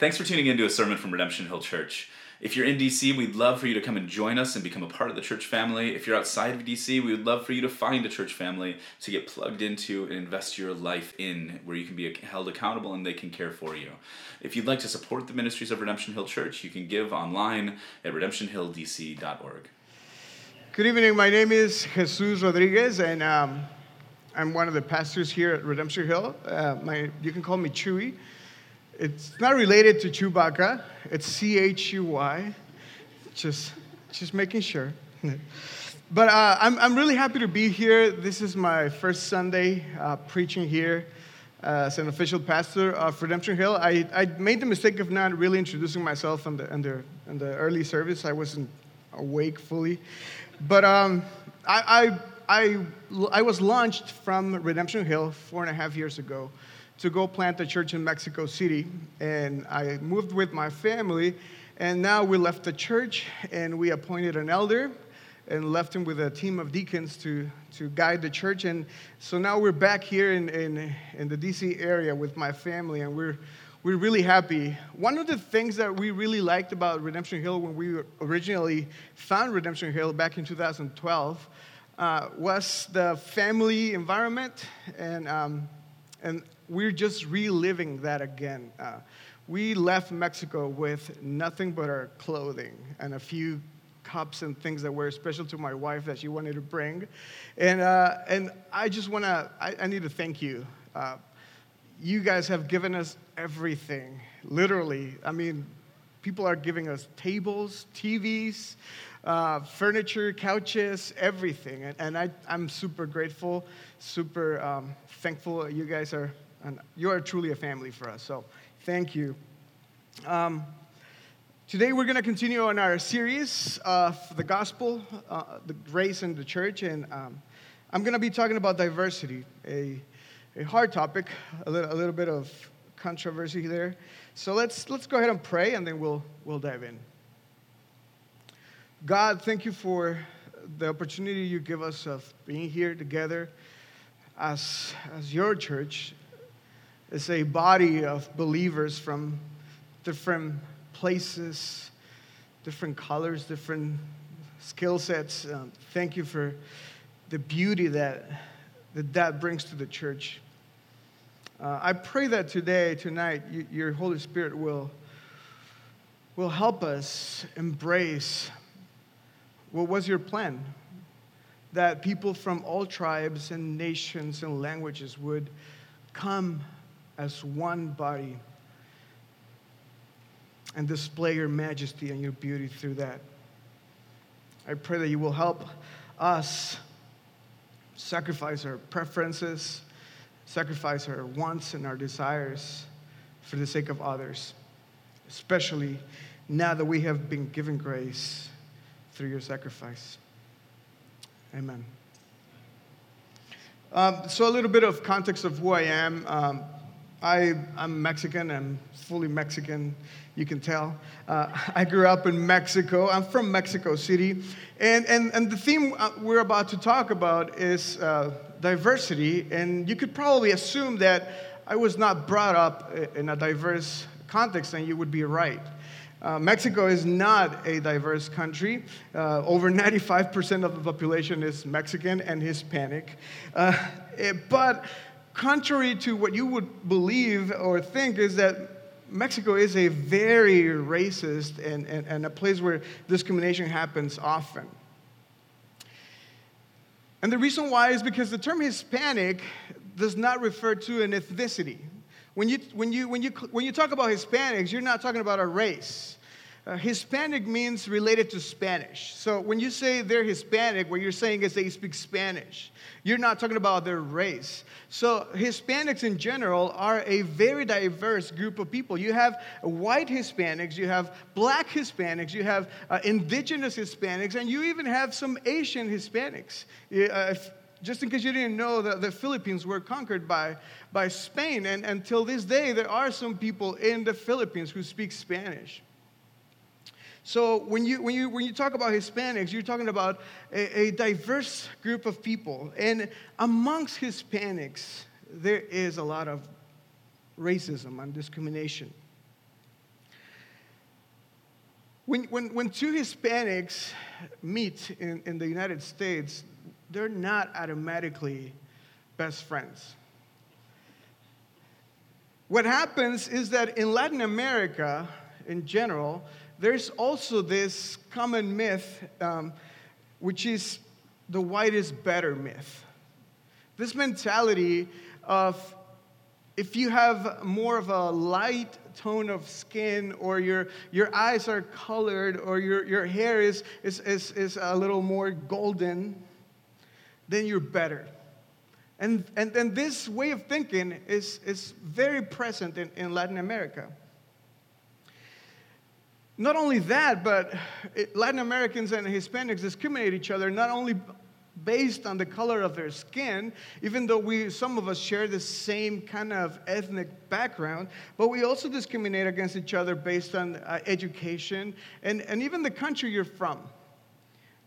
Thanks for tuning in to a sermon from Redemption Hill Church. If you're in DC, we'd love for you to come and join us and become a part of the church family. If you're outside of DC, we would love for you to find a church family to get plugged into and invest your life in, where you can be held accountable and they can care for you. If you'd like to support the ministries of Redemption Hill Church, you can give online at redemptionhilldc.org. Good evening. My name is Jesus Rodriguez, and um, I'm one of the pastors here at Redemption Hill. Uh, my, you can call me Chuy. It's not related to Chewbacca. It's C H U Y. Just, just making sure. but uh, I'm, I'm really happy to be here. This is my first Sunday uh, preaching here as an official pastor of Redemption Hill. I, I made the mistake of not really introducing myself in the, in the, in the early service. I wasn't awake fully. But um, I, I, I, I was launched from Redemption Hill four and a half years ago to go plant a church in Mexico City. And I moved with my family, and now we left the church and we appointed an elder and left him with a team of deacons to, to guide the church. And so now we're back here in, in, in the DC area with my family, and we're, we're really happy. One of the things that we really liked about Redemption Hill when we originally found Redemption Hill back in 2012 uh, was the family environment and, um, and we're just reliving that again. Uh, we left Mexico with nothing but our clothing and a few cups and things that were special to my wife that she wanted to bring. And, uh, and I just want to, I, I, need to thank you. Uh, you guys have given us everything, literally. I mean, people are giving us tables, TVs, uh, furniture, couches, everything. And, and I, I'm super grateful, super um, thankful you guys are and you are truly a family for us. So thank you. Um, today we're going to continue on our series of the gospel, uh, the grace in the church, and um, I'm going to be talking about diversity, a, a hard topic, a little, a little bit of controversy there. So let's, let's go ahead and pray, and then we'll, we'll dive in. God, thank you for the opportunity you give us of being here together as, as your church is a body of believers from different places, different colors, different skill sets. Um, thank you for the beauty that, that that brings to the church. Uh, I pray that today, tonight, you, your Holy Spirit will, will help us embrace what was your plan. That people from all tribes and nations and languages would come as one body and display your majesty and your beauty through that. I pray that you will help us sacrifice our preferences, sacrifice our wants and our desires for the sake of others, especially now that we have been given grace through your sacrifice. Amen. Um, so, a little bit of context of who I am. Um, I, am Mexican. I'm fully Mexican, you can tell. Uh, I grew up in Mexico. I'm from Mexico City. And, and, and the theme uh, we're about to talk about is uh, diversity. And you could probably assume that I was not brought up in a diverse context, and you would be right. Uh, Mexico is not a diverse country. Uh, over 95% of the population is Mexican and Hispanic. Uh, it, but contrary to what you would believe or think, is that Mexico is a very racist and, and, and a place where discrimination happens often. And the reason why is because the term Hispanic does not refer to an ethnicity. When you, when you, when you, when you talk about Hispanics, you're not talking about a race. Uh, Hispanic means related to Spanish. So when you say they're Hispanic, what you're saying is they speak Spanish. You're not talking about their race. So, Hispanics in general are a very diverse group of people. You have white Hispanics, you have black Hispanics, you have uh, indigenous Hispanics, and you even have some Asian Hispanics. Uh, just in case you didn't know, that the Philippines were conquered by, by Spain, and until this day, there are some people in the Philippines who speak Spanish. So when you, when you, when you talk about Hispanics, you're talking about a, a diverse group of people. And amongst Hispanics, there is a lot of racism and discrimination. When, when, when two Hispanics meet in, in the United States, they're not automatically best friends. What happens is that in Latin America, in general, there's also this common myth, um, which is the white is better myth. This mentality of if you have more of a light tone of skin or your, your eyes are colored or your, your hair is, is, is, is a little more golden, then you're better. And, and, and this way of thinking is, is very present in, in Latin America. Not only that, but Latin Americans and Hispanics discriminate each other not only based on the color of their skin, even though we, some of us share the same kind of ethnic background, but we also discriminate against each other based on uh, education and, and even the country you're from.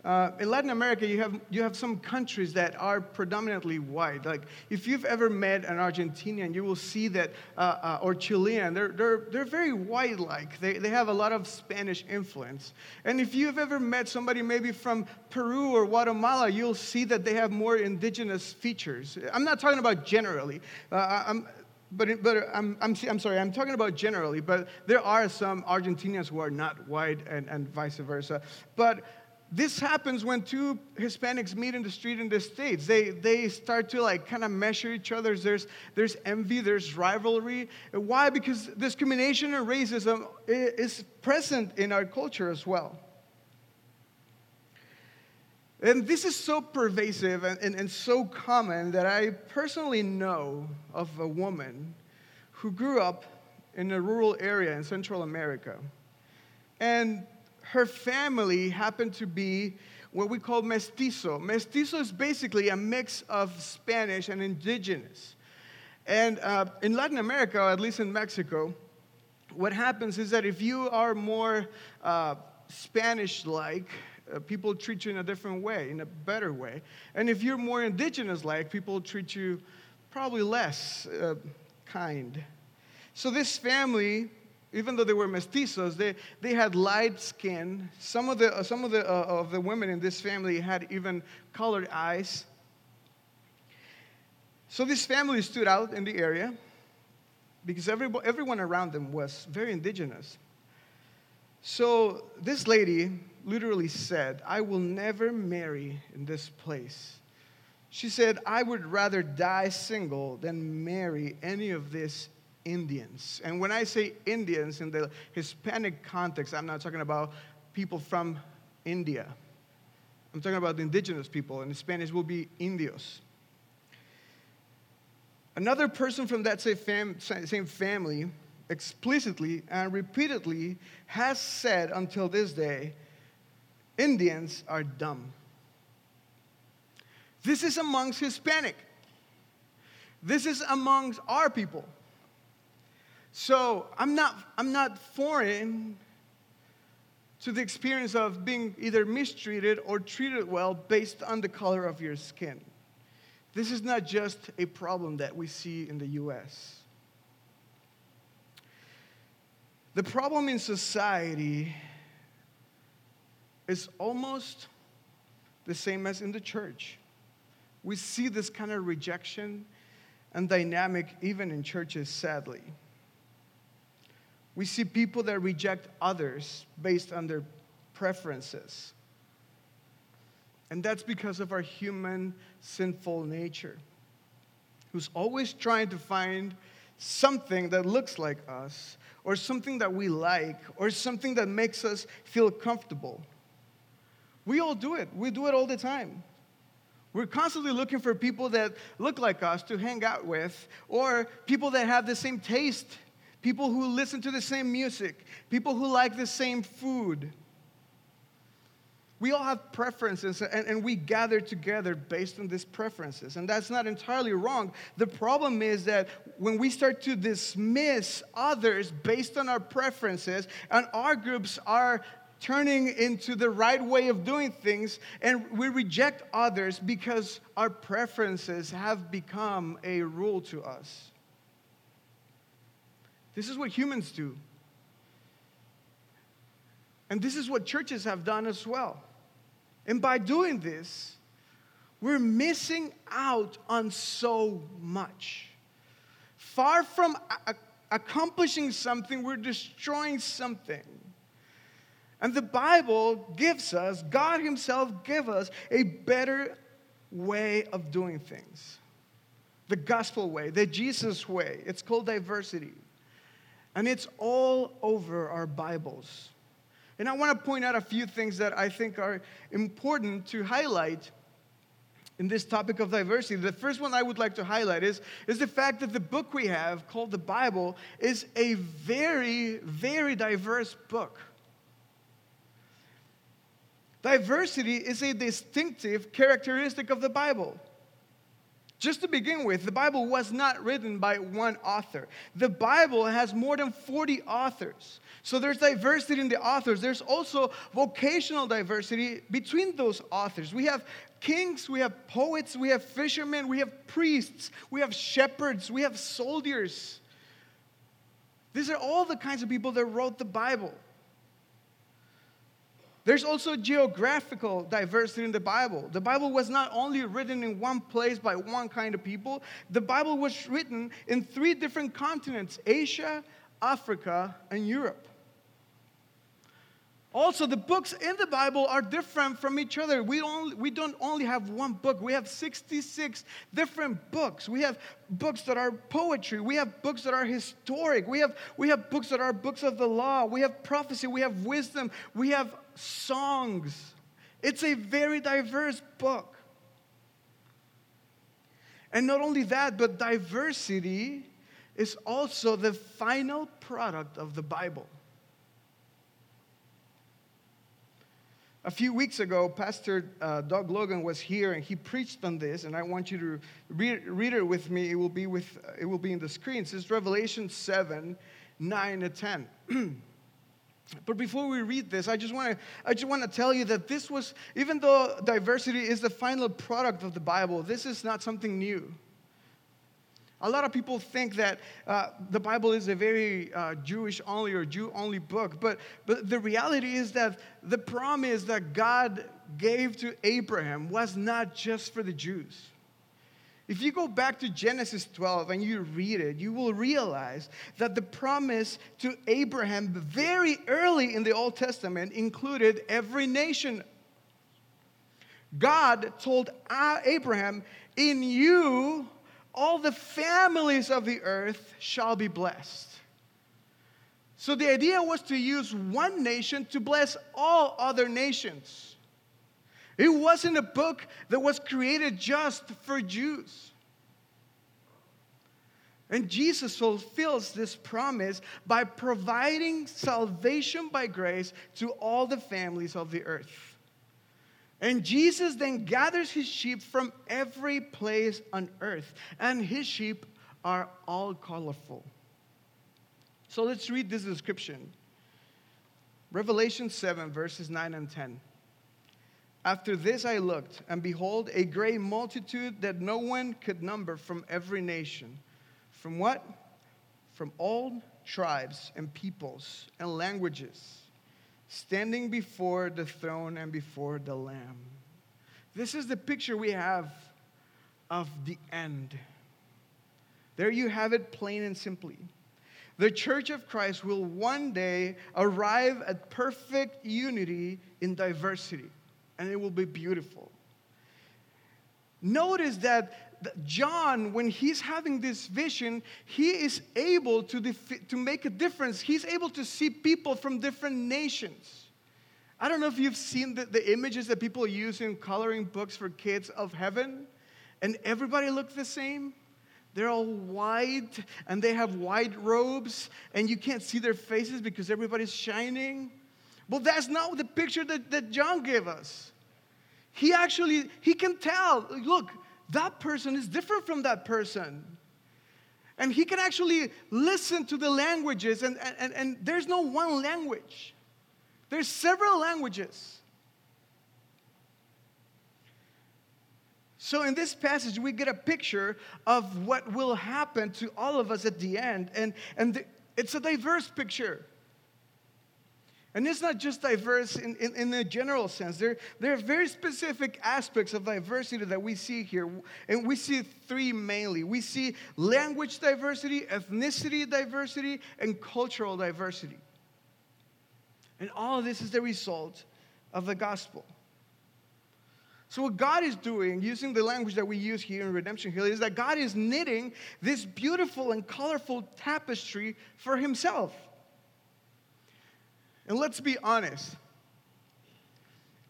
Uh, in Latin America, you have, you have some countries that are predominantly white. Like, if you've ever met an Argentinian, you will see that, uh, uh, or Chilean, they're, they're, they're very white like. They, they have a lot of Spanish influence. And if you've ever met somebody maybe from Peru or Guatemala, you'll see that they have more indigenous features. I'm not talking about generally. Uh, I'm, but, but I'm, I'm, I'm sorry, I'm talking about generally, but there are some Argentinians who are not white and, and vice versa. But this happens when two Hispanics meet in the street in the States. They, they start to like kind of measure each other. There's, there's envy, there's rivalry. Why? Because discrimination and racism is present in our culture as well. And this is so pervasive and, and, and so common that I personally know of a woman who grew up in a rural area in Central America. And her family happened to be what we call mestizo. Mestizo is basically a mix of Spanish and indigenous. And uh, in Latin America, or at least in Mexico, what happens is that if you are more uh, Spanish like, uh, people treat you in a different way, in a better way. And if you're more indigenous like, people treat you probably less uh, kind. So this family even though they were mestizos, they, they had light skin. Some of the, some of the, uh, of the women in this family had even colored eyes. So this family stood out in the area because every, everyone around them was very indigenous. So this lady literally said, I will never marry in this place. She said, I would rather die single than marry any of these Indians. And when I say Indians in the Hispanic context, I'm not talking about people from India. I'm talking about the indigenous people, and in Spanish will be indios. Another person from that same, fam- same family explicitly and repeatedly has said until this day Indians are dumb. This is amongst Hispanic. This is amongst our people. So I'm not, I'm not foreign to the experience of being either mistreated or treated well based on the color of your skin. This is not just a problem that we see in the US. The problem in society is almost the same as in the church. We see this kind of rejection and dynamic even in churches, sadly. We see people that reject others based on their preferences. And that's because of our human sinful nature, who's always trying to find something that looks like us, or something that we like, or something that makes us feel comfortable. We all do it, we do it all the time. We're constantly looking for people that look like us to hang out with, or people that have the same taste people who listen to the same music, people who like the same food. We all have preferences, and, and, we gather together based on these preferences. And that's not entirely wrong. The problem is that when we start to dismiss others based on our preferences, and our groups are turning into the right way of doing things, and we reject others because our preferences have become a rule to us. This is what humans do. And this is what churches have done as well. And by doing this, we're missing out on so much. Far from a- accomplishing something, we're destroying something. And the Bible gives us, God Himself gives us a better way of doing things. The gospel way, the Jesus way. It's called diversity. And it's all over our Bibles. And I want to point out a few things that I think are important to highlight in this topic of diversity. The first one I would like to highlight is, is the fact that the book we have, called the Bible, is a very, very diverse book. Diversity is a distinctive characteristic of the Bible. Just to begin with, the Bible was not written by one author. The Bible has more than 40 authors. So there's diversity in the authors. There's also vocational diversity between those authors. We have kings, we have poets, we have fishermen, we have priests, we have shepherds, we have soldiers. These are all the kinds of people that wrote the Bible. There's also geographical diversity in the Bible. The Bible was not only written in one place by one kind of people, the Bible was written in three different continents Asia, Africa, and Europe. Also, the books in the Bible are different from each other. We, only, we don't only have one book, we have 66 different books. We have books that are poetry, we have books that are historic, we have, we have books that are books of the law, we have prophecy, we have wisdom, we have songs. It's a very diverse book. And not only that, but diversity is also the final product of the Bible. A few weeks ago, Pastor uh, Doug Logan was here and he preached on this, and I want you to read, read it with me. It will be with uh, it will be in the screens. It's Revelation seven, nine to ten. but before we read this, I just want to I just want to tell you that this was even though diversity is the final product of the Bible, this is not something new. A lot of people think that uh, the Bible is a very uh, Jewish only or Jew only book, but, but the reality is that the promise that God gave to Abraham was not just for the Jews. If you go back to Genesis 12 and you read it, you will realize that the promise to Abraham very early in the Old Testament included every nation. God told Abraham, In you all the families of the earth shall be blessed. So the idea was to use one nation to bless all other nations. It wasn't a book that was created just for Jews. And Jesus fulfills this promise by providing salvation by grace to all the families of the earth. And Jesus then gathers his sheep from every place on earth, and his sheep are all colorful. So let's read this description Revelation 7, verses 9 and 10. After this I looked, and behold, a great multitude that no one could number from every nation. From what? From all tribes and peoples and languages standing before the throne and before the Lamb. This is the picture we have of the end. There you have it, plain and simply. The church of Christ will one day arrive at perfect unity in diversity, and it will be beautiful. Notice that John, when he's having this vision, he is able to, def- to make a difference. He's able to see people from different nations. I don't know if you've seen the, the images that people use in coloring books for kids of heaven, and everybody looks the same. They're all white and they have white robes, and you can't see their faces because everybody's shining. Well, that's not the picture that, that John gave us. He actually, he can tell, look, that person is different from that person. And he can actually listen to the languages, and, and, and there's no one language, there's several languages. So, in this passage, we get a picture of what will happen to all of us at the end, and, and the, it's a diverse picture. And it's not just diverse in, in, in, the general sense. There, there are very specific aspects of diversity that we see here. And we see three mainly we see language diversity, ethnicity diversity, and cultural diversity. And all of this is the result of the gospel. So, what God is doing, using the language that we use here in Redemption Hill, is that God is knitting this beautiful and colorful tapestry for Himself. And let's be honest,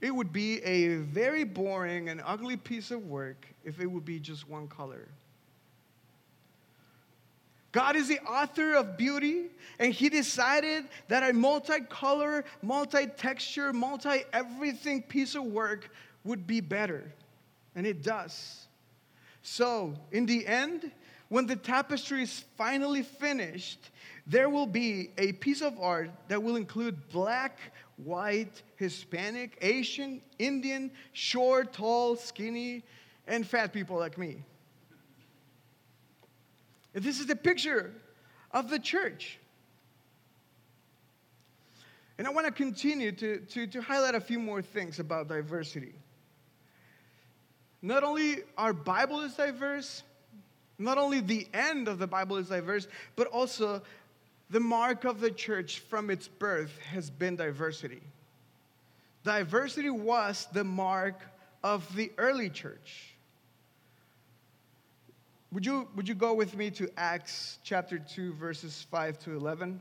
it would be a very boring and ugly piece of work if it would be just one color. God is the author of beauty, and He decided that a multicolor, multi texture, multi everything piece of work would be better. And it does. So, in the end, when the tapestry is finally finished, there will be a piece of art that will include black, white, Hispanic, Asian, Indian, short, tall, skinny, and fat people like me. This is the picture of the church. And I want to continue to, to, to highlight a few more things about diversity. Not only our Bible is diverse, not only the end of the Bible is diverse, but also the mark of the church from its birth has been diversity. Diversity was the mark of the early church. Would you, would you go with me to Acts chapter 2, verses 5 to 11?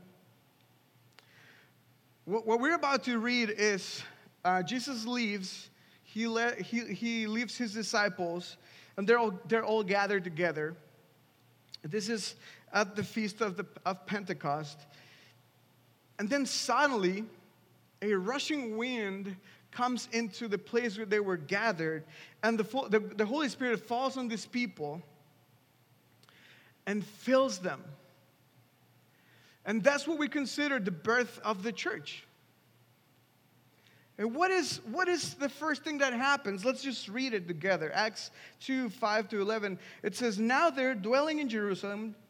What, what we're about to read is uh, Jesus leaves, he, le- he, he leaves his disciples, and they're all, they're all gathered together. This is at the feast of, the, of Pentecost. And then suddenly, a rushing wind comes into the place where they were gathered, and the, the, the Holy Spirit falls on these people and fills them. And that's what we consider the birth of the church. And what is, what is the first thing that happens? Let's just read it together. Acts 2 5 to 11. It says, Now they're dwelling in Jerusalem.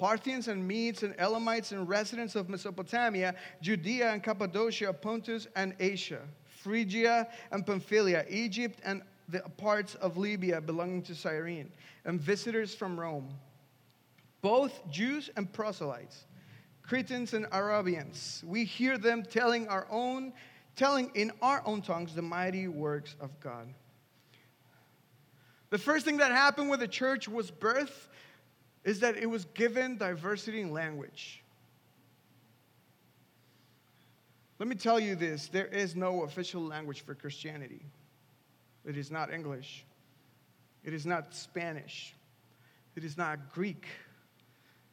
Parthians and Medes and Elamites and residents of Mesopotamia, Judea and Cappadocia, Pontus and Asia, Phrygia and Pamphylia, Egypt and the parts of Libya belonging to Cyrene, and visitors from Rome, both Jews and proselytes, Cretans and Arabians. We hear them telling our own telling in our own tongues the mighty works of God. The first thing that happened with the church was birth is that it was given diversity in language. Let me tell you this there is no official language for Christianity. It is not English. It is not Spanish. It is not Greek.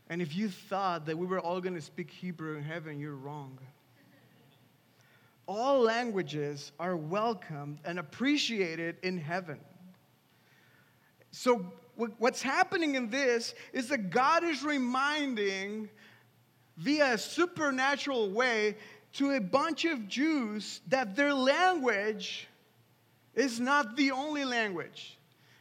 And if you thought that we were all going to speak Hebrew in heaven, you're wrong all languages are welcomed and appreciated in heaven. So, what's happening in this is that God is reminding via a supernatural way to a bunch of Jews that their language is not the only language.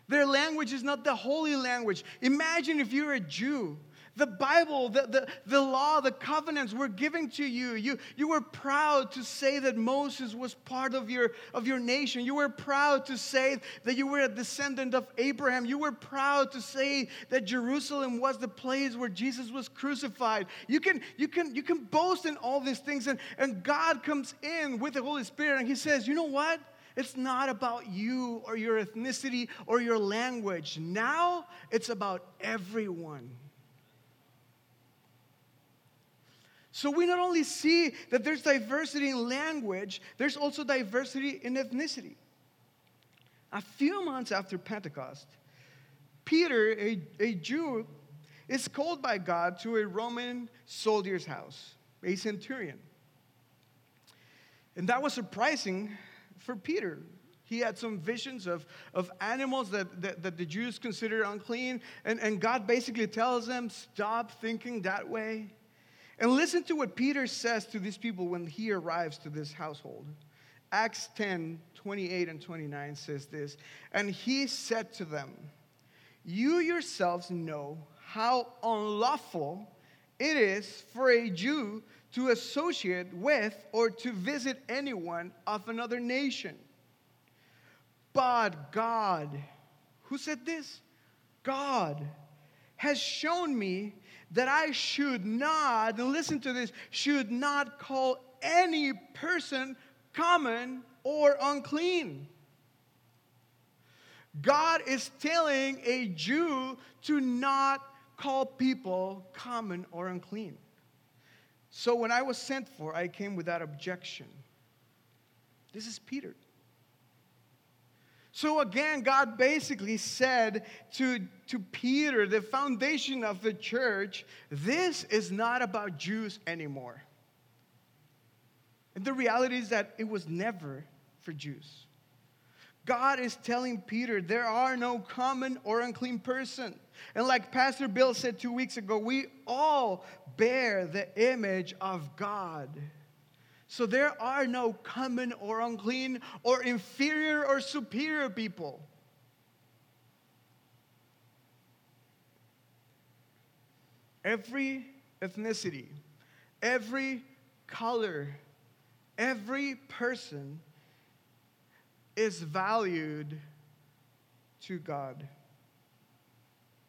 Their language is not the holy language. Imagine if you're a Jew the Bible, the, the, the law, the covenants were given to you. you. You were proud to say that Moses was part of your, of your nation. You were proud to say that you were a descendant of Abraham. You were proud to say that Jerusalem was the place where Jesus was crucified. You can, you can, you can boast in all these things, and, and God comes in with the Holy Spirit and He says, You know what? It's not about you or your ethnicity or your language. Now it's about everyone. So we not only see that there's diversity in language, there's also diversity in ethnicity. A few months after Pentecost, Peter, a, a Jew, is called by God to a Roman soldier's house, a centurion. And that was surprising for Peter. He had some visions of, of animals that, that, that the Jews consider unclean. And, and God basically tells them, stop thinking that way. And listen to what Peter says to these people when he arrives to this household. Acts 10 28 and 29 says this. And he said to them, You yourselves know how unlawful it is for a Jew to associate with or to visit anyone of another nation. But God, who said this? God has shown me that I should not, listen to this, should not call any person common or unclean. God is telling a Jew to not call people common or unclean. So when I was sent for, I came without objection. This is Peter. So again, God basically said to, to Peter, the foundation of the church, this is not about Jews anymore. And the reality is that it was never for Jews. God is telling Peter there are no common or unclean person. And like Pastor Bill said two weeks ago, we all bear the image of God. So there are no common or unclean or inferior or superior people. Every ethnicity, every color, every person is valued to God.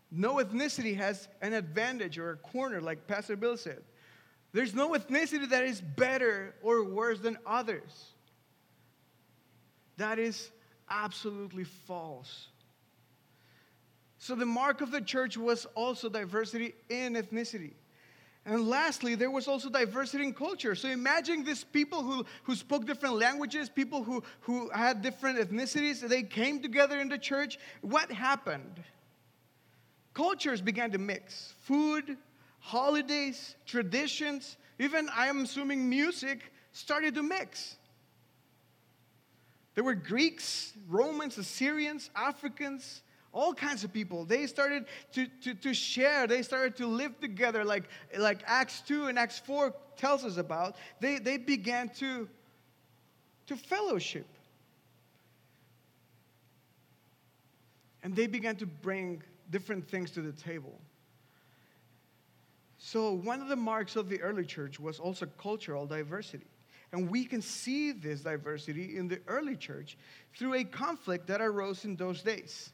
No ethnicity has an advantage or a corner, like Pastor Bill said. There's no ethnicity that is better or worse than others. That is absolutely false. So, the mark of the church was also diversity in ethnicity. And lastly, there was also diversity in culture. So imagine these people who, who spoke different languages, people who, who had different ethnicities, they came together in the church. What happened? Cultures began to mix. Food, holidays, traditions, even I am assuming music started to mix. There were Greeks, Romans, Assyrians, Africans, all kinds of people. They started to, to, to share, they started to live together, like, like Acts 2 and Acts 4 tells us about. They, they began to, to fellowship. And they began to bring different things to the table. So, one of the marks of the early church was also cultural diversity. And we can see this diversity in the early church through a conflict that arose in those days.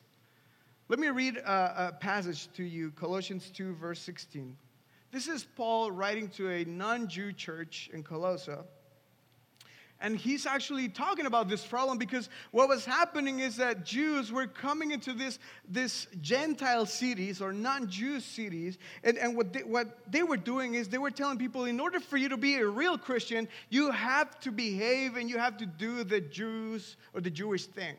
Let me read a, a passage to you Colossians 2, verse 16. This is Paul writing to a non Jew church in Colossae. And he's actually talking about this problem because what was happening is that Jews were coming into this, this Gentile cities or non Jew cities. And, and what, they, what they were doing is they were telling people in order for you to be a real Christian, you have to behave and you have to do the Jews or the Jewish thing.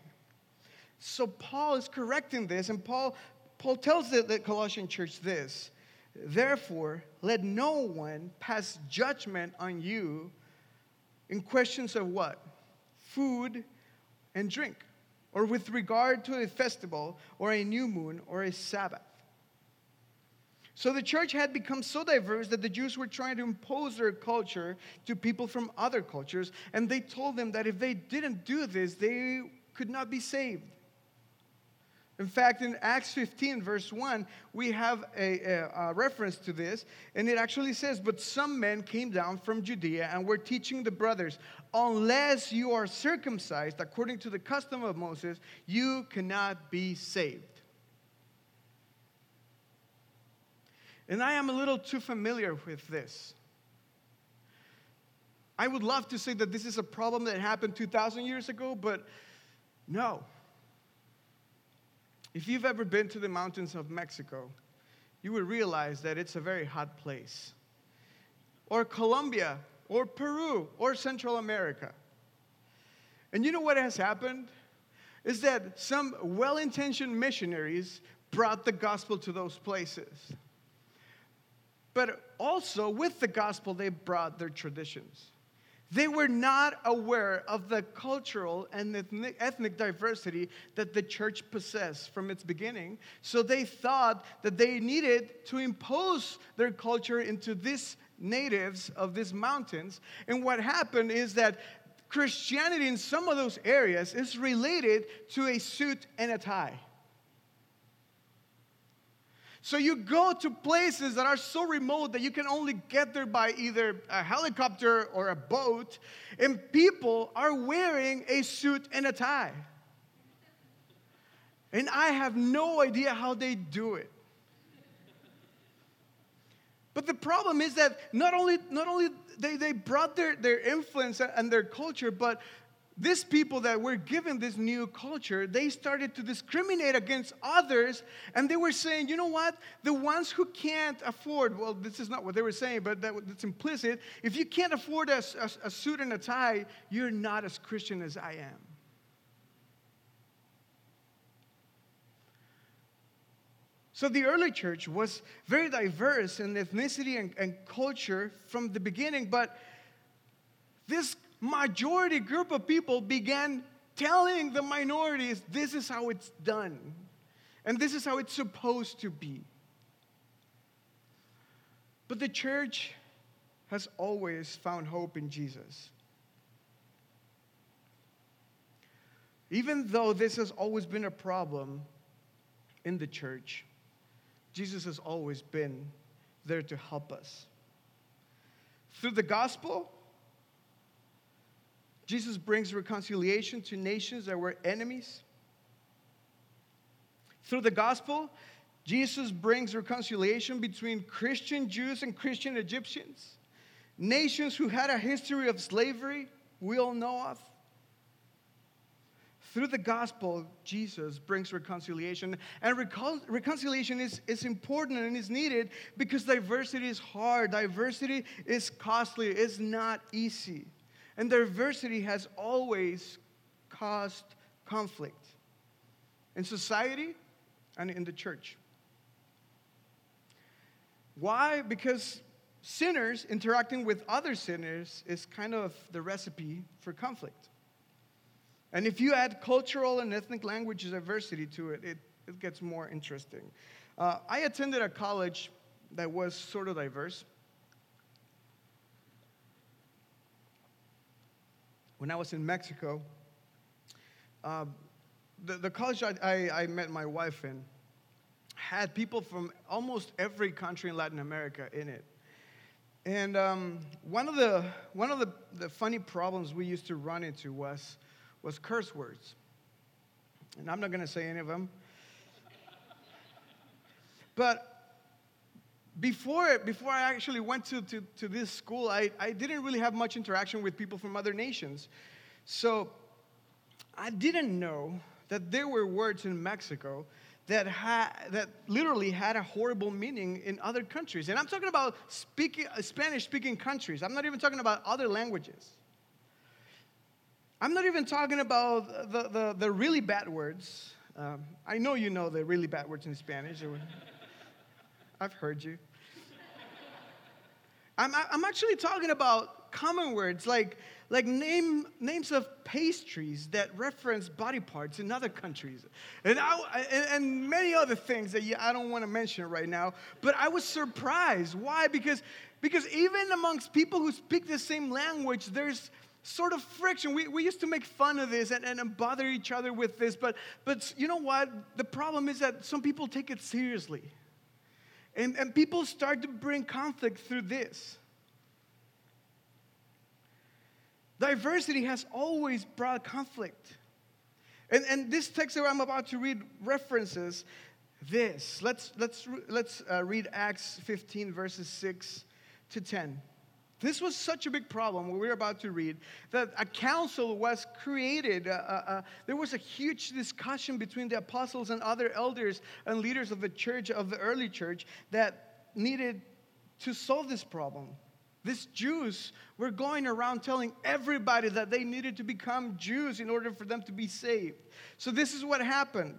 So Paul is correcting this, and Paul, Paul tells the, the Colossian church this Therefore, let no one pass judgment on you in questions of what? Food and drink, or with regard to a festival, or a new moon, or a Sabbath. So the church had become so diverse that the Jews were trying to impose their culture to people from other cultures, and they told them that if they didn't do this, they could not be saved. In fact, in Acts 15, verse 1, we have a, a, a, reference to this, and it actually says, But some men came down from Judea and were teaching the brothers, Unless you are circumcised according to the custom of Moses, you cannot be saved. And I am a little too familiar with this. I would love to say that this is a problem that happened 2,000 years ago, but no. If you've ever been to the mountains of Mexico, you will realize that it's a very hot place. Or Colombia, or Peru, or Central America. And you know what has happened? Is that some well intentioned missionaries brought the gospel to those places. But also, with the gospel, they brought their traditions. They were not aware of the cultural and ethnic, diversity that the church possessed from its beginning. So they thought that they needed to impose their culture into these natives of these mountains. And what happened is that Christianity in some of those areas is related to a suit and a tie. So you go to places that are so remote that you can only get there by either a helicopter or a boat, and people are wearing a suit and a tie. And I have no idea how they do it. But the problem is that not only, not only they, they brought their, their influence and their culture, but these people that were given this new culture, they started to discriminate against others, and they were saying, you know what? The ones who can't afford, well, this is not what they were saying, but that, that's implicit. If you can't afford a, a, a suit and a tie, you're not as Christian as I am. So the early church was very diverse in ethnicity and, and culture from the beginning, but this majority group of people began telling the minorities this is how it's done and this is how it's supposed to be. But the church has always found hope in Jesus. Even though this has always been a problem in the church, Jesus has always been there to help us. Through the gospel, Jesus brings reconciliation to nations that were enemies. Through the gospel, Jesus brings reconciliation between Christian Jews and Christian Egyptians, nations who had a history of slavery we all know of. Through the gospel, Jesus brings reconciliation. And recon- reconciliation is, is important and is needed because diversity is hard, diversity is costly, it's not easy. And diversity has always caused conflict in society and in the church. Why? Because sinners interacting with other sinners is kind of the recipe for conflict. And if you add cultural and ethnic language diversity to it, it, it gets more interesting. Uh, I attended a college that was sort of diverse. When I was in Mexico, uh, the, the college I, I, I, met my wife in had people from almost every country in Latin America in it. And um, one of, the, one of the, the funny problems we used to run into was, was curse words. And I'm not going to say any of them. But before, before I actually went to, to, to this school, I, I didn't really have much interaction with people from other nations. So I didn't know that there were words in Mexico that, ha- that literally had a horrible meaning in other countries. And I'm talking about speaking, Spanish speaking countries, I'm not even talking about other languages. I'm not even talking about the, the, the really bad words. Um, I know you know the really bad words in Spanish. I've heard you. I'm, I'm actually talking about common words like, like name, names of pastries that reference body parts in other countries, and, I, and, and many other things that I don't want to mention right now. But I was surprised. Why? Because, because even amongst people who speak the same language, there's sort of friction. We, we used to make fun of this and, and bother each other with this, but, but you know what? The problem is that some people take it seriously. And, and people start to bring conflict through this. Diversity has always brought conflict. And, and this text that I'm about to read references this. Let's, let's, let's uh, read Acts 15, verses 6 to 10. This was such a big problem, what we're about to read, that a council was created. Uh, uh, uh, there was a huge discussion between the apostles and other elders and leaders of the church, of the early church, that needed to solve this problem. These Jews were going around telling everybody that they needed to become Jews in order for them to be saved. So, this is what happened.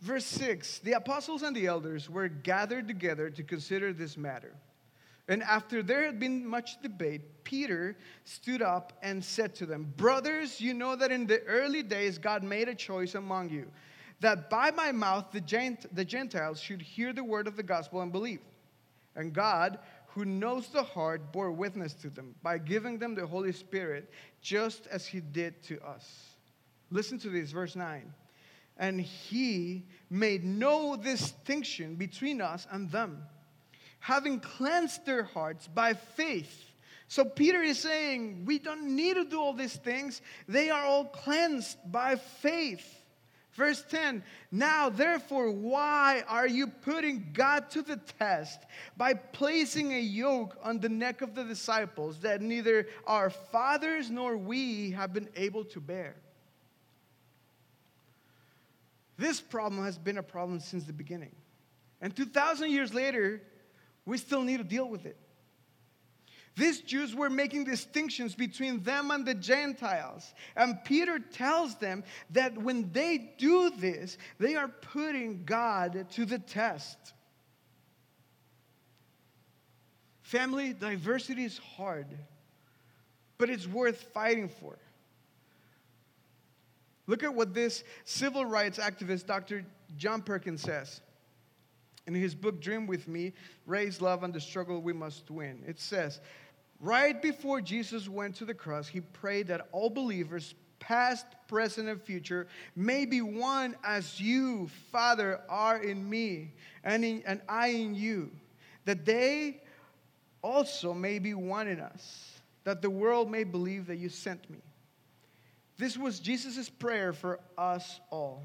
Verse 6 The apostles and the elders were gathered together to consider this matter. And after there had been much debate, Peter stood up and said to them, Brothers, you know that in the early days God made a choice among you, that by my mouth the, Gent- the Gentiles should hear the word of the gospel and believe. And God, who knows the heart, bore witness to them by giving them the Holy Spirit, just as he did to us. Listen to this, verse 9. And he made no distinction between us and them having cleansed their hearts by faith. So Peter is saying, we don't need to do all these things. They are all cleansed by faith. Verse 10 Now, therefore, why are you putting God to the test by placing a yoke on the neck of the disciples that neither our fathers nor we have been able to bear? This problem has been a problem since the beginning. And 2,000 years later, we still need to deal with it. These Jews were making distinctions between them and the Gentiles. And Peter tells them that when they do this, they are putting God to the test. Family diversity is hard, but it's worth fighting for. Look at what this civil rights activist, Dr. John Perkins, says in his book Dream with Me Race Love and the Struggle We Must Win. It says, Right before Jesus went to the cross, he prayed that all believers, past, present, and future, may be one as you, Father, are in me and, in, and I in you, that they also may be one in us, that the world may believe that you sent me. This was Jesus' prayer for us all.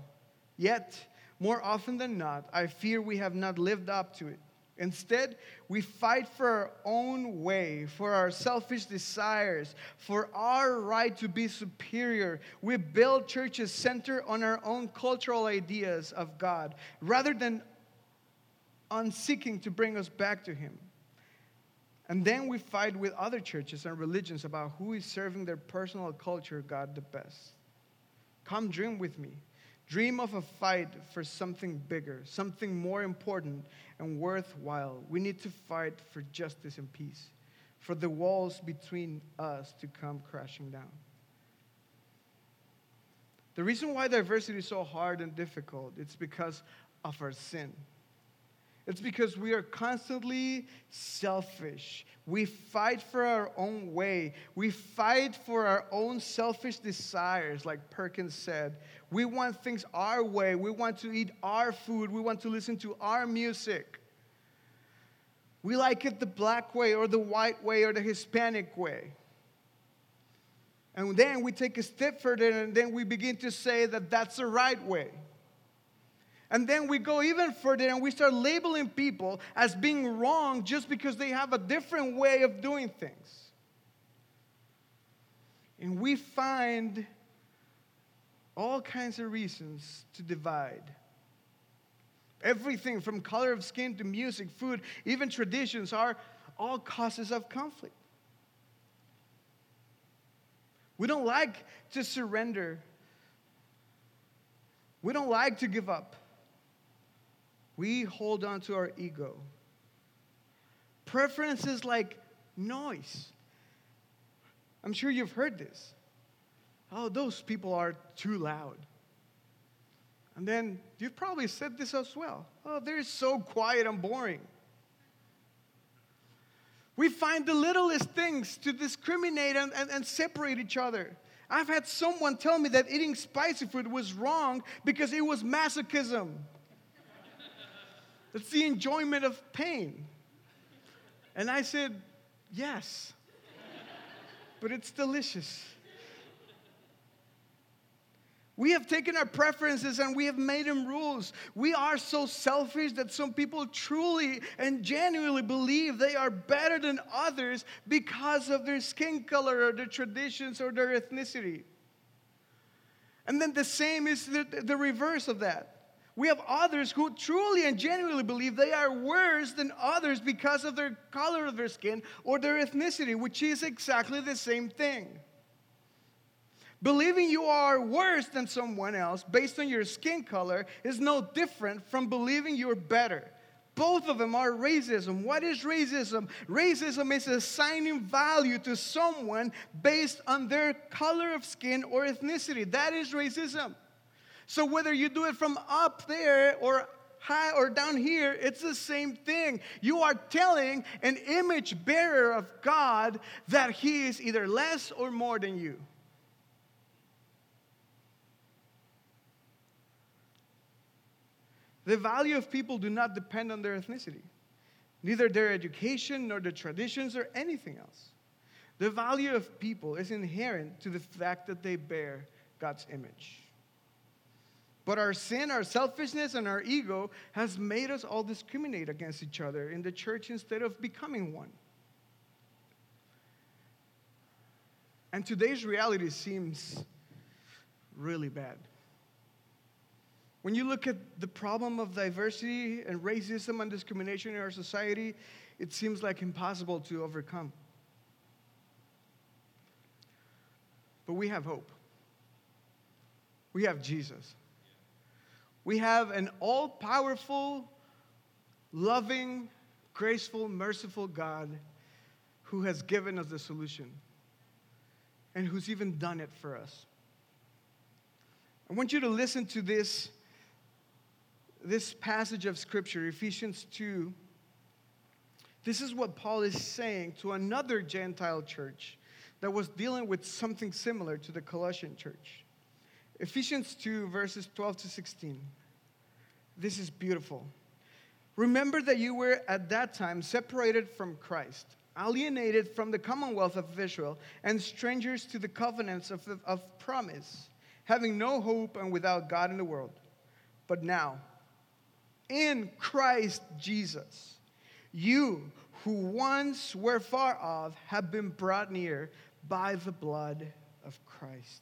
Yet, more often than not, I fear we have not lived up to it. Instead, we fight for our own way, for our selfish desires, for our right to be superior. We build churches centered on our own cultural ideas of God rather than on seeking to bring us back to Him. And then we fight with other churches and religions about who is serving their personal culture God the best. Come dream with me. Dream of a fight for something bigger, something more important and worthwhile. We need to fight for justice and peace, for the walls between us to come crashing down. The reason why diversity is so hard and difficult, it's because of our sin. It's because we are constantly selfish. We fight for our own way. We fight for our own selfish desires, like Perkins said. We want things our way. We want to eat our food. We want to listen to our music. We like it the black way, or the white way, or the Hispanic way. And then we take a step further and then we begin to say that that's the right way. And then we go even further and we start labeling people as being wrong just because they have a different way of doing things. And we find all kinds of reasons to divide. Everything from color of skin to music, food, even traditions are all causes of conflict. We don't like to surrender. We don't like to give up we hold on to our ego. Preferences like noise. I'm sure you've heard this. Oh, those people are too loud. And then you've probably said this as well. Oh, they're so quiet and boring. We find the littlest things to discriminate and, and, and, separate each other. I've had someone tell me that eating spicy food was wrong because it was masochism. It's the enjoyment of pain. And I said, Yes, but it's delicious. We have taken our preferences and we have made them rules. We are so selfish that some people truly and genuinely believe they are better than others because of their skin color or their traditions or their ethnicity. And then the same is the, the reverse of that. We have others who truly and genuinely believe they are worse than others because of their color of their skin or their ethnicity, which is exactly the same thing. Believing you are worse than someone else based on your skin color is no different from believing you're better. Both of them are racism. What is racism? Racism is assigning value to someone based on their color of skin or ethnicity. That is racism. So whether you do it from up there or high or down here, it's the same thing. You are telling an image bearer of God that he is either less or more than you. The value of people do not depend on their ethnicity, neither their education nor their traditions or anything else. The value of people is inherent to the fact that they bear God's image. But our sin, our selfishness, and our ego has made us all discriminate against each other in the church instead of becoming one. And today's reality seems really bad. When you look at the problem of diversity and racism and discrimination in our society, it seems like impossible to overcome. But we have hope. We have Jesus. We have an all powerful, loving, graceful, merciful God who has given us the solution and who's even done it for us. I want you to listen to this this passage of Scripture, Ephesians 2, this is what Paul is saying to another Gentile church that was dealing with something similar to the Colossian church. Ephesians 2, verses 12 to 16. This is beautiful. Remember that you were at that time separated from Christ, alienated from the commonwealth of Israel, and strangers to the covenants of, of promise, having no hope and without God in the world. But now, in Christ Jesus. You who once were far off have been brought near by the blood of Christ.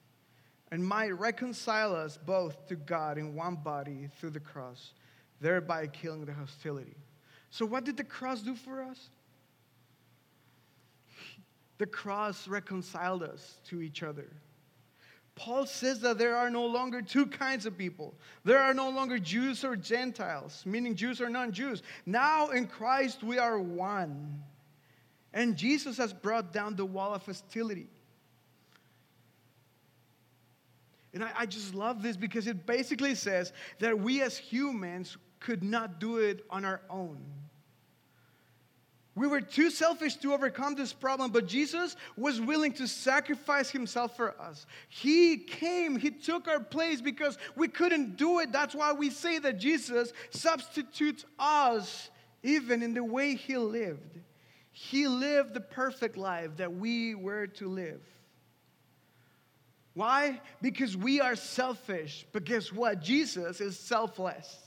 and might reconcile us both to God in one body through the cross, thereby killing the hostility. So, what did the cross do for us? The cross reconciled us to each other. Paul says that there are no longer two kinds of people. There are no longer Jews or Gentiles, meaning Jews or non Jews. Now in Christ we are one. And Jesus has brought down the wall of hostility. And I, I, just love this because it basically says that we as humans could not do it on our own. We were too selfish to overcome this problem, but Jesus was willing to sacrifice himself for us. He came, he took our place because we couldn't do it. That's why we say that Jesus substitutes us even in the way he lived. He lived the perfect life that we were to live. Why? Because we are selfish. But guess what? Jesus is selfless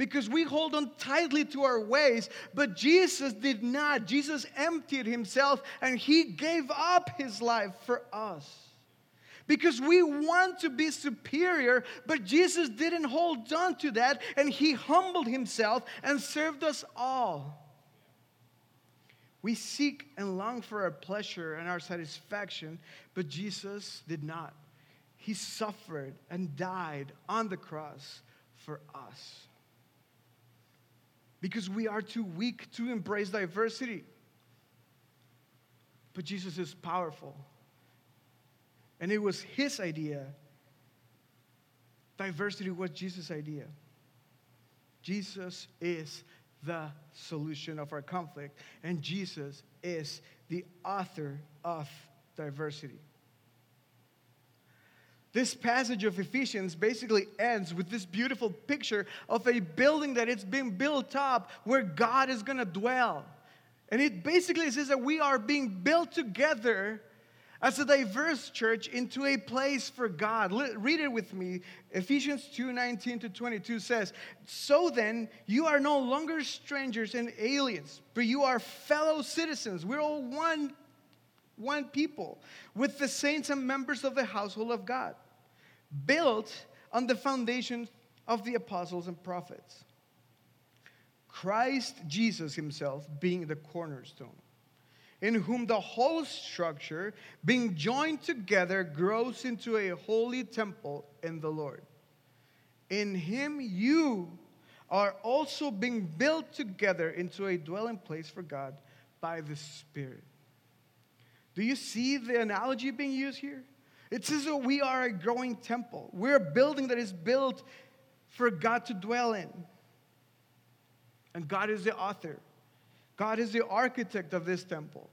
because we hold on tightly to our ways, but Jesus did not. Jesus emptied himself and he gave up his life for us. Because we want to be superior, but Jesus didn't hold on to that and he humbled himself and served us all. We seek and long for our pleasure and our satisfaction, but Jesus did not. He suffered and died on the cross for us because we are too weak to embrace diversity. But Jesus is powerful. And it was his idea. Diversity was Jesus' idea. Jesus is the solution of our conflict, and Jesus is the author of diversity. This passage of Ephesians basically ends with this beautiful picture of a building that it's being built up where God is going to dwell. And it basically says that we are being built together as a diverse church into a place for God. Read it with me. Ephesians 2 19 to 22 says, So then, you are no longer strangers and aliens, but you are fellow citizens. We're all one, one people with the saints and members of the household of God, built on the foundation of the apostles and prophets. Christ Jesus Himself being the cornerstone in whom the whole structure, being joined together, grows into a holy temple in the Lord. In him you are also being built together into a dwelling place for God by the Spirit. Do you see the analogy being used here? It says that we are a growing temple. We're a building that is built for God to dwell in. And God is the author. God is the architect of this temple.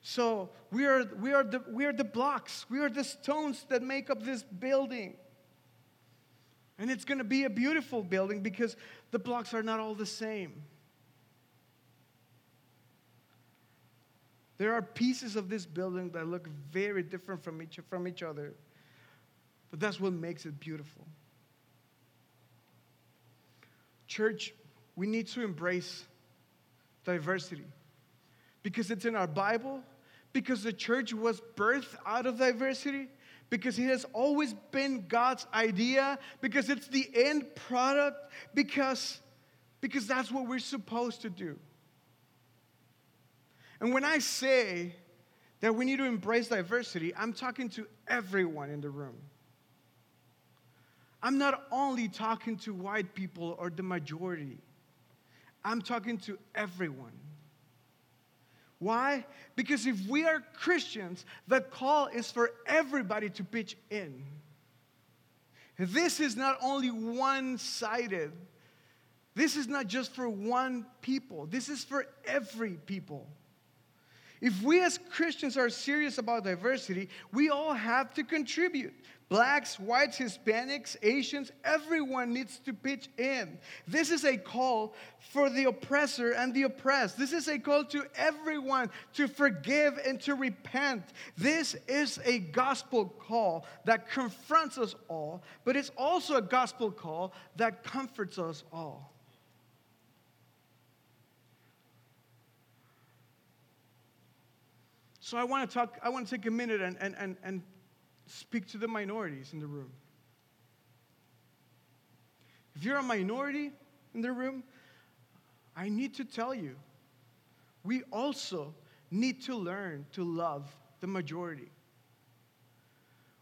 So we are, we, are the, we are the blocks, we are the stones that make up this building. And it's going to be a beautiful building because the blocks are not all the same. There are pieces of this building that look very different from each, from each other, but that's what makes it beautiful. Church, we need to embrace diversity because it's in our Bible, because the church was birthed out of diversity, because it has always been God's idea, because it's the end product, because, because that's what we're supposed to do. And when I say that we need to embrace diversity, I'm talking to everyone in the room. I'm not only talking to white people or the majority, I'm talking to everyone. Why? Because if we are Christians, the call is for everybody to pitch in. This is not only one sided, this is not just for one people, this is for every people. If we as Christians are serious about diversity, we all have to contribute. Blacks, whites, Hispanics, Asians, everyone needs to pitch in. This is a call for the oppressor and the oppressed. This is a call to everyone to forgive and to repent. This is a gospel call that confronts us all, but it's also a gospel call that comforts us all. So I want to talk, I want to take a minute and, and, and, and speak to the minorities in the room. If you're a minority in the room, I need to tell you, we also need to learn to love the majority.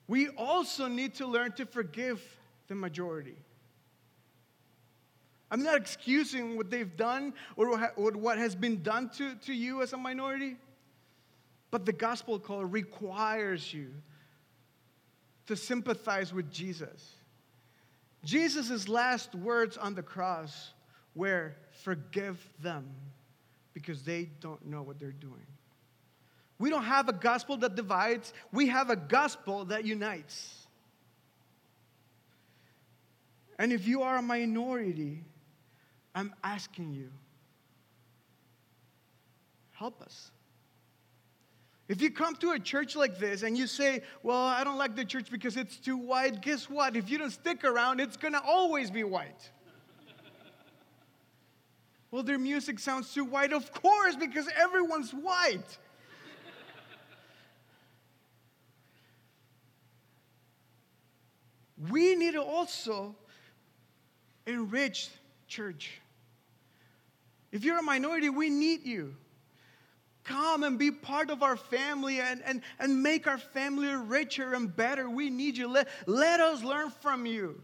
We also need to learn to forgive the majority. I'm not excusing what they've done or what has been done to, to you as a minority. But the gospel call requires you to sympathize with Jesus. Jesus' last words on the cross were, Forgive them because they don't know what they're doing. We don't have a gospel that divides, we have a gospel that unites. And if you are a minority, I'm asking you, help us. If you come to a church like this and you say, Well, I don't like the church because it's too white, guess what? If you don't stick around, it's gonna always be white. well, their music sounds too white. Of course, because everyone's white. we need to also enrich church. If you're a minority, we need you. Come and be part of our family and, and, and make our family richer and better. We need you. Let, let us learn from you.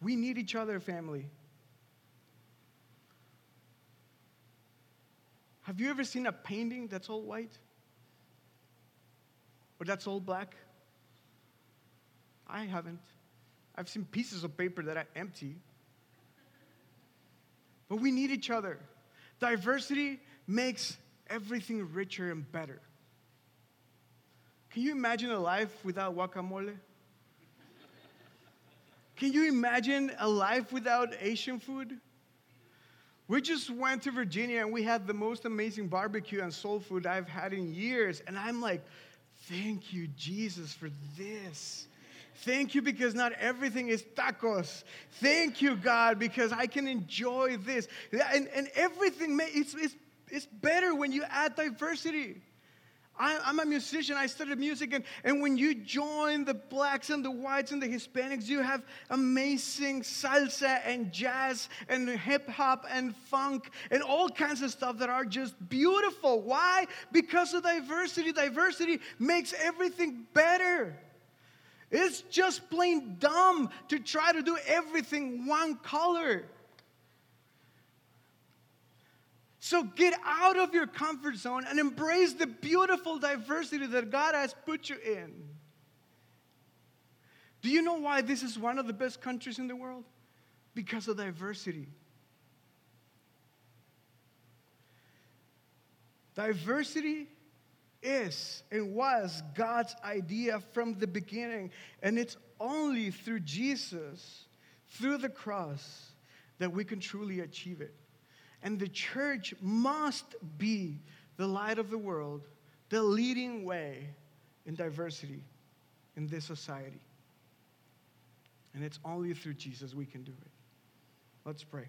We need each other, family. Have you ever seen a painting that's all white? Or that's all black? I haven't. I've seen pieces of paper that are empty but we need each other. Diversity makes everything richer and better. Can you imagine a life without guacamole? Can you imagine a life without Asian food? We just went to Virginia and we had the most amazing barbecue and soul food I've had in years. And I'm like, thank you, Jesus, for this. Thank you because not everything is tacos. Thank you, God, because I can enjoy this. And, and everything, it's, it's, it's better when you add diversity. I, am a musician. I studied music, and, and when you join the blacks and the whites and the Hispanics, you have amazing salsa and jazz and hip hop and funk and all kinds of stuff that are just beautiful. Why? Because of diversity. Diversity makes everything better. It's just plain dumb to try to do everything one color. So get out of your comfort zone and embrace the beautiful diversity that God has put you in. Do you know why this is one of the best countries in the world? Because of diversity. Diversity is and was God's idea from the beginning, and it's only through Jesus, through the cross, that we can truly achieve it. And the church must be the light of the world, the leading way in diversity in this society. And it's only through Jesus we can do it. Let's pray.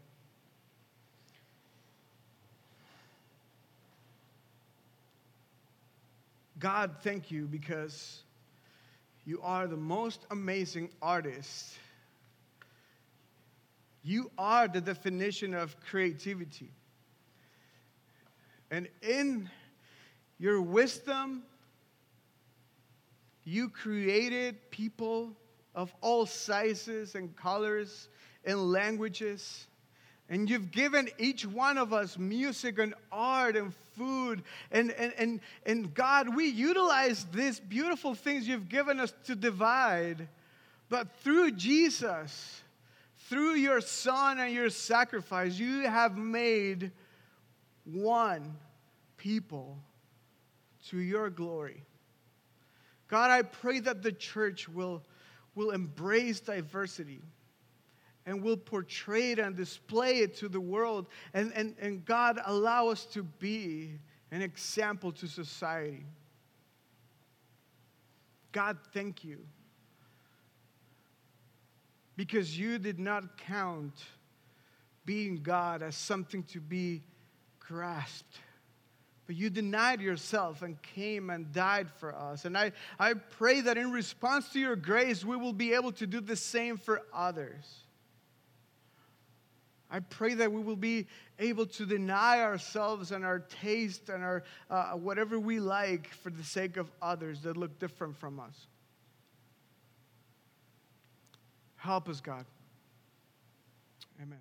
God, thank you because you are the most amazing artist you are the definition of creativity. And in your wisdom, you created people of all sizes and colors and languages. And you've given each one of us music and art and food. And, and, and, and God, we utilize these beautiful things you've given us to divide. But through Jesus, through your son and your sacrifice, you have made one people to your glory. God, I pray that the church will, will embrace diversity and we'll portray it and display it to the world. And, and, and God, allow us to be an example to society. God, thank you because you did not count being God as something to be grasped. But you denied yourself and came and died for us. And I, I pray that in response to your grace, we will be able to do the same for others. I pray that we will be able to deny ourselves and our taste and our uh, whatever we like for the sake of others that look different from us. Help us, God. Amen.